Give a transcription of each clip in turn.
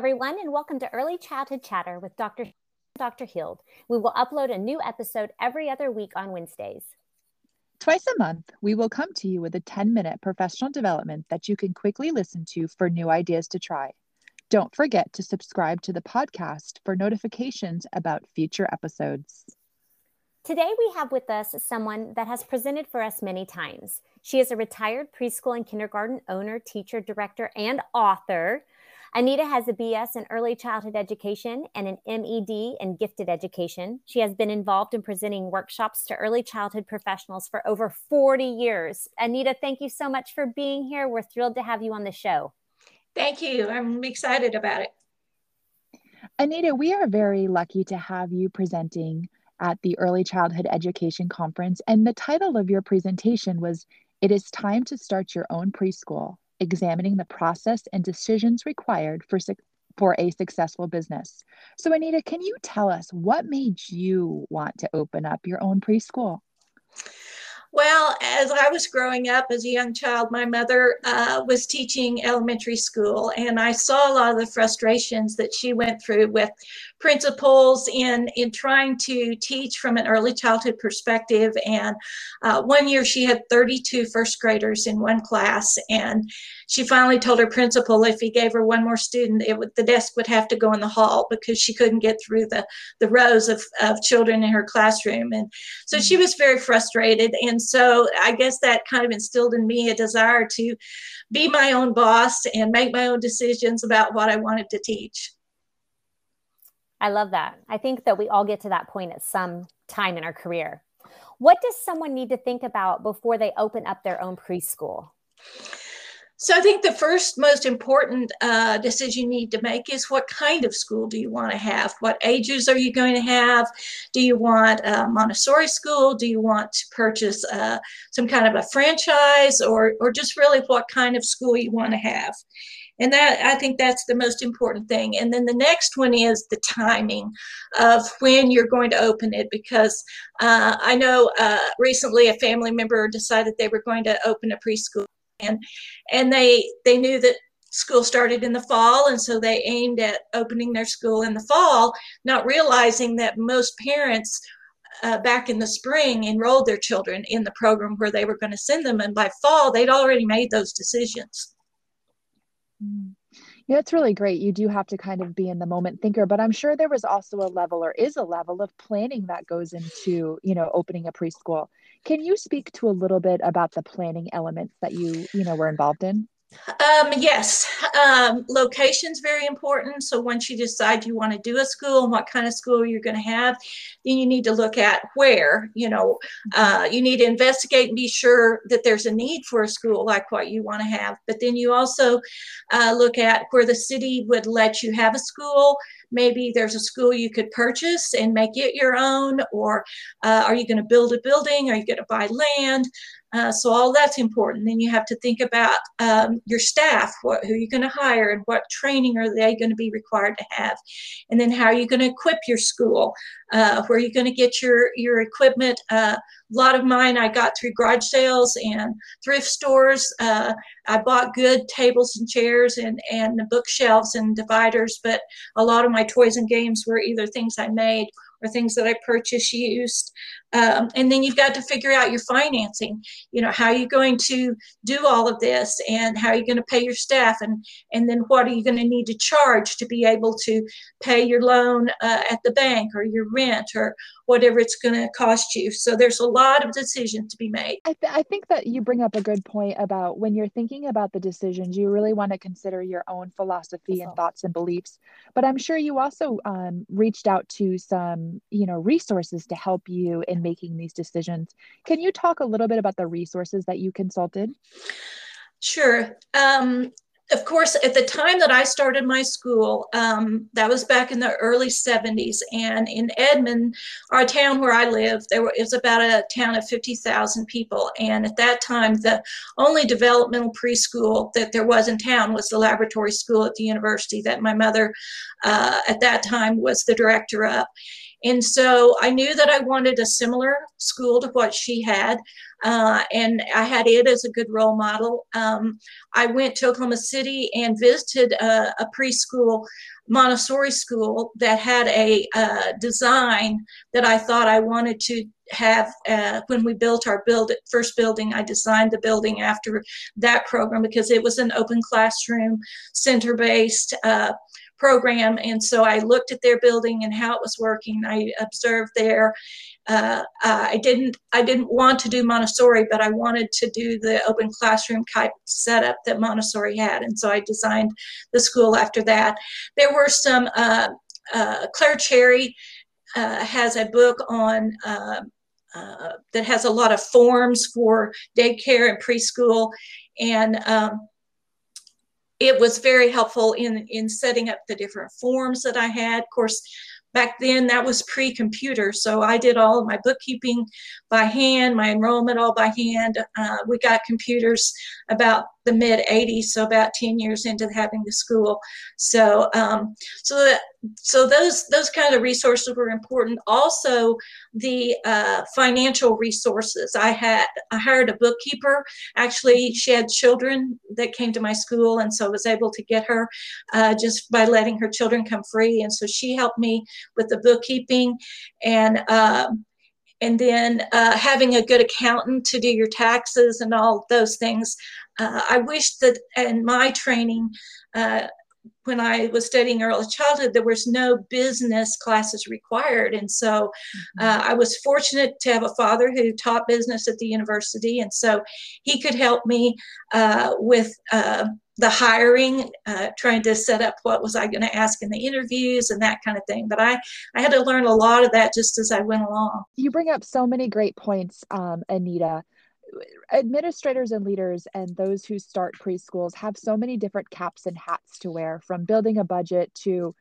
everyone, and welcome to Early Childhood Chatter with Dr. Dr. Hield. We will upload a new episode every other week on Wednesdays. Twice a month, we will come to you with a 10 minute professional development that you can quickly listen to for new ideas to try. Don't forget to subscribe to the podcast for notifications about future episodes. Today, we have with us someone that has presented for us many times. She is a retired preschool and kindergarten owner, teacher, director, and author. Anita has a BS in early childhood education and an MED in gifted education. She has been involved in presenting workshops to early childhood professionals for over 40 years. Anita, thank you so much for being here. We're thrilled to have you on the show. Thank you. I'm excited about it. Anita, we are very lucky to have you presenting at the Early Childhood Education Conference. And the title of your presentation was It is Time to Start Your Own Preschool examining the process and decisions required for, for a successful business. So, Anita, can you tell us what made you want to open up your own preschool? Well, as I was growing up as a young child, my mother uh, was teaching elementary school, and I saw a lot of the frustrations that she went through with principals in in trying to teach from an early childhood perspective. And uh, one year, she had 32 first graders in one class, and she finally told her principal if he gave her one more student, it would, the desk would have to go in the hall because she couldn't get through the, the rows of, of children in her classroom. And so she was very frustrated. And so I guess that kind of instilled in me a desire to be my own boss and make my own decisions about what I wanted to teach. I love that. I think that we all get to that point at some time in our career. What does someone need to think about before they open up their own preschool? So I think the first most important uh, decision you need to make is what kind of school do you want to have? What ages are you going to have? Do you want a Montessori school? Do you want to purchase uh, some kind of a franchise or, or just really what kind of school you want to have? And that I think that's the most important thing. And then the next one is the timing of when you're going to open it, because uh, I know uh, recently a family member decided they were going to open a preschool and and they they knew that school started in the fall and so they aimed at opening their school in the fall not realizing that most parents uh, back in the spring enrolled their children in the program where they were going to send them and by fall they'd already made those decisions. Mm. Yeah, it's really great. You do have to kind of be in the moment thinker, but I'm sure there was also a level or is a level of planning that goes into, you know, opening a preschool. Can you speak to a little bit about the planning elements that you, you know, were involved in? Um, yes, um, location's very important. So once you decide you want to do a school and what kind of school you're going to have, then you need to look at where. You know, uh, you need to investigate and be sure that there's a need for a school like what you want to have. But then you also uh, look at where the city would let you have a school. Maybe there's a school you could purchase and make it your own, or uh, are you going to build a building? Are you going to buy land? Uh, so all that's important. Then you have to think about um, your staff, what, who you're going to hire, and what training are they going to be required to have, and then how are you going to equip your school, uh, where are you going to get your your equipment. Uh, a lot of mine I got through garage sales and thrift stores. Uh, I bought good tables and chairs and and the bookshelves and dividers, but a lot of my toys and games were either things I made or things that I purchased used. Um, and then you've got to figure out your financing. You know, how are you going to do all of this and how are you going to pay your staff and, and then what are you going to need to charge to be able to pay your loan uh, at the bank or your rent or whatever it's going to cost you. So there's a lot of decisions to be made. I, th- I think that you bring up a good point about when you're thinking about the decisions, you really want to consider your own philosophy and thoughts and beliefs. But I'm sure you also um, reached out to some, you know, resources to help you in making these decisions. Can you talk a little bit about the resources that you consulted? Sure. Um, of course, at the time that I started my school, um, that was back in the early 70s. And in Edmond, our town where I live, there was about a town of 50,000 people. And at that time, the only developmental preschool that there was in town was the laboratory school at the university that my mother uh, at that time was the director of. And so I knew that I wanted a similar school to what she had. uh, and I had it as a good role model. Um, I went to Oklahoma City and visited a, a preschool Montessori school that had a uh, design that I thought I wanted to have uh, when we built our build first building i designed the building after that program because it was an open classroom center based uh, program. And so i looked at their building and how it was working. I observed there uh, uh, i didn't i didn't want to do montessori but i wanted to do the open classroom type setup that montessori had. And so i designed the school after that. There were some uh, uh, Clare Cherry has a book on uh, that has a lot of forms for daycare and preschool. And um, it was very helpful in, in setting up the different forms that I had. Of course, back then that was pre-computer so i did all of my bookkeeping by hand my enrollment all by hand uh, we got computers about the mid 80s so about 10 years into having the school. So um, so that, so those those kind of resources were important. Also the uh, financial resources. I had i hired a bookkeeper. Actually she had children that came to my school and so i was able to get her uh, just by letting her children come free. And so she helped me with the bookkeeping. And um, and then uh, having a good accountant to do your taxes and all those things. Uh, I wish that in my training, uh, when I was studying early childhood, there was no business classes required. And so mm-hmm. uh, I was fortunate to have a father who taught business at the university. And so he could help me uh, with uh, the hiring, uh, trying to set up what was I going to ask in the interviews and that kind of thing. But I, I had to learn a lot of that just as I went along. You bring up so many great points, um, Anita. Administrators and leaders and those who start preschools have so many different caps and hats to wear from building a budget to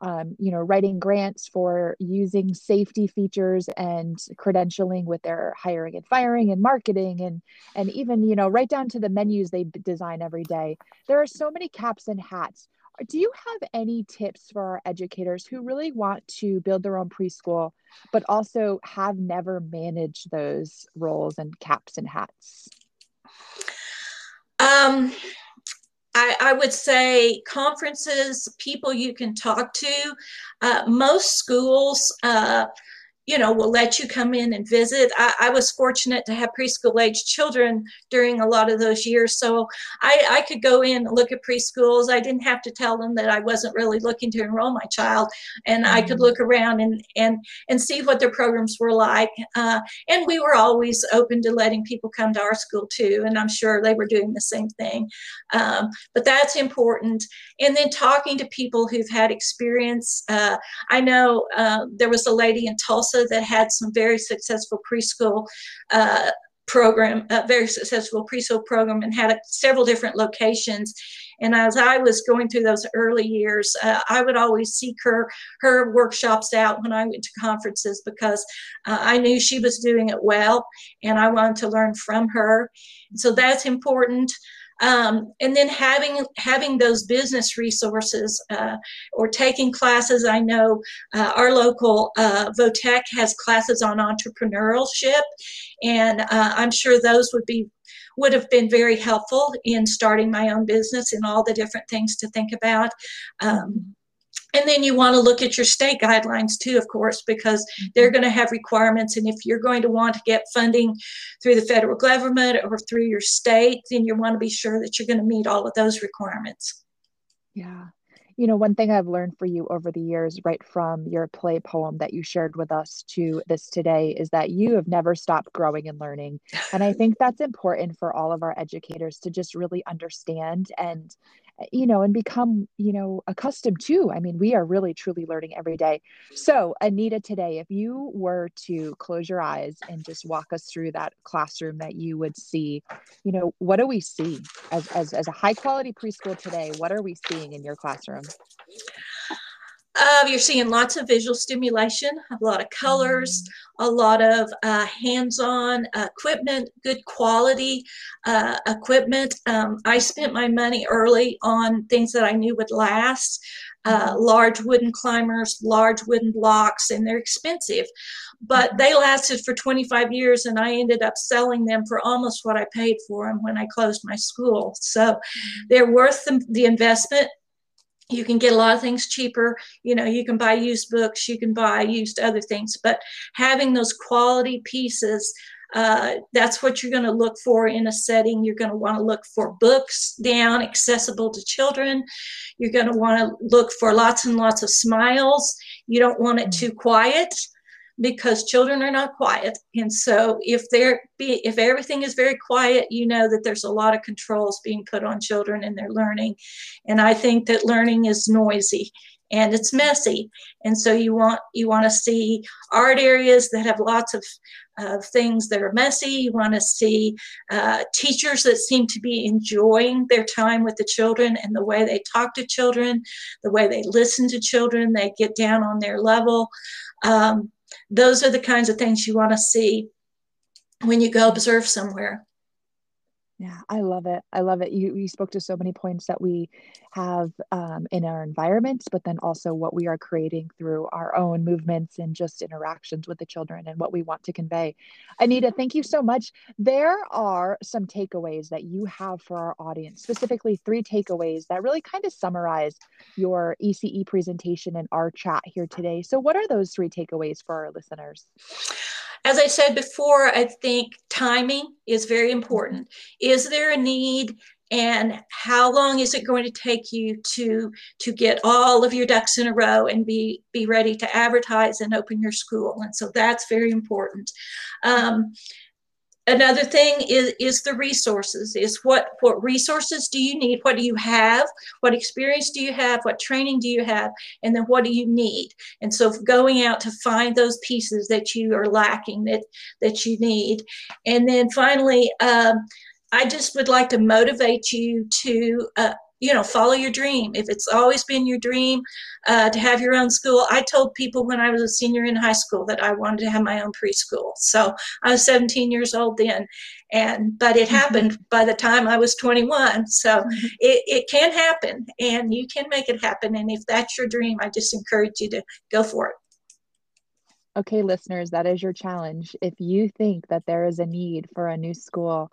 um, you know, writing grants for using safety features and credentialing with their hiring and firing and marketing and and even you know right down to the menus they design every day. There are so many caps and hats. Do you have any tips for our educators who really want to build their own preschool, but also have never managed those roles and caps and hats? Um, I, I, would say conferences, people you can talk to. Uh, most schools, uh, you know, will let you come in and visit. I, I, was fortunate to have preschool age children during a lot of those years. So I, I could go in and look at preschools. I didn't have to tell them that I wasn't really looking to enroll my child. And mm-hmm. I could mm-hmm. look around and, and, and see what their programs were like. Uh, and we were always open to letting people come to our school too. And I'm sure they were doing the same thing. Um, but that's important. And then talking to people who've had experience. Uh, I know uh, there was a lady in Tulsa that had some very successful preschool uh, program, a very successful preschool program, and had a, several different locations. And as I was going through those early years, uh, I would always seek her her workshops out when I went to conferences because uh, I knew she was doing it well, and I wanted to learn from her. So that's important. Um, and then having having those business resources uh, or taking classes. I know uh, our local uh, Votech has classes on entrepreneurship, and uh, I'm sure those would be would have been very helpful in starting my own business and all the different things to think about. Um, and then you want to look at your state guidelines too, of course, because they're mm-hmm. going to have requirements. And if you're going to want to get funding through the federal government or through your state, then you want to be sure that you're going to meet all of those requirements. Yeah. You know, one thing I've learned for you over the years, right from your play poem that you shared with us to this today, is that you have never stopped growing and learning. And I think that's important for all of our educators to just really understand and Eh, you know, and become, you know, accustomed to. I mean, we are really truly learning every day. So, Anita, today, if you were to close your eyes and just walk us through that classroom that you would see, you know, what do we see as, as, as a high quality preschool today? What are we seeing in your classroom? Uh, you're seeing lots of visual stimulation, a lot of colors, a lot of uh, hands-on equipment, good quality uh, equipment. Um, I spent my money early on things that I knew would last. uh, large wooden climbers, large wooden blocks, and they're expensive. But mm-hmm. they lasted for 25 years, and I ended up selling them for almost what I paid for them when I closed my school. So mm-hmm. they're worth the, the investment you can get a lot of things cheaper you know you can buy used books you can buy used other things but having those quality pieces uh, that's what you're going to look for in a setting. You're going to want to look for books down, accessible to children. You're going to want to look for lots and lots of smiles. You don't want it too quiet because children are not quiet. And so if they're be, if everything is very quiet, you know that there's a lot of controls being put on children and their learning. And I think that learning is noisy and it's messy and so you want you want to see art areas that have lots of of things that are messy. You want to see uh, teachers that seem to be enjoying their time with the children and the way they talk to children, the way they listen to children, they get down on their level. Um, those are the kinds of things you want to see when you go observe somewhere. Yeah, I love it. I love it. You you spoke to so many points that we have um, in our environments, but then also what we are creating through our own movements and just interactions with the children and what we want to convey. Anita, thank you so much. There are some takeaways that you have for our audience, specifically three takeaways that really kind of summarize your ECE presentation and our chat here today. So, what are those three takeaways for our listeners? As I said before, I think timing is very important. Is there a need? and how long is it going to take you to to get all of your ducks in a row and be be ready to advertise and open your school and so that's very important um, another thing is is the resources is what what resources do you need? What do you have? What experience do you have? What training do you have? And then what do you need? And so going out to find those pieces that you are lacking that that you need. And then finally um, i just would like to motivate you to uh, you know follow your dream. If it's always been your dream uh, to have your own school i told people when i was a senior in high school that i wanted to have my own preschool. So i was 17 years old then and but it mm-hmm. happened by the time i was 21 so mm-hmm. it, it can happen and you can make it happen and if that's your dream i just encourage you to go for it. Okay listeners that is your challenge. If you think that there is a need for a new school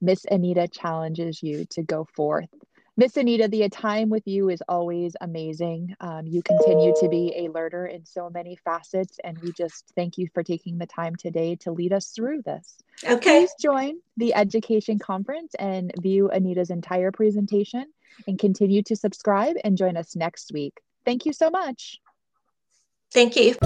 miss anita challenges you to go forth Miss Anita, the time with you is always amazing. Um, you continue to be a learner in so many facets, and we just thank you for taking the time today to lead us through this. Okay. Please join the Education Conference and view Anita's entire presentation, and continue to subscribe and join us next week. Thank you so much. Thank you.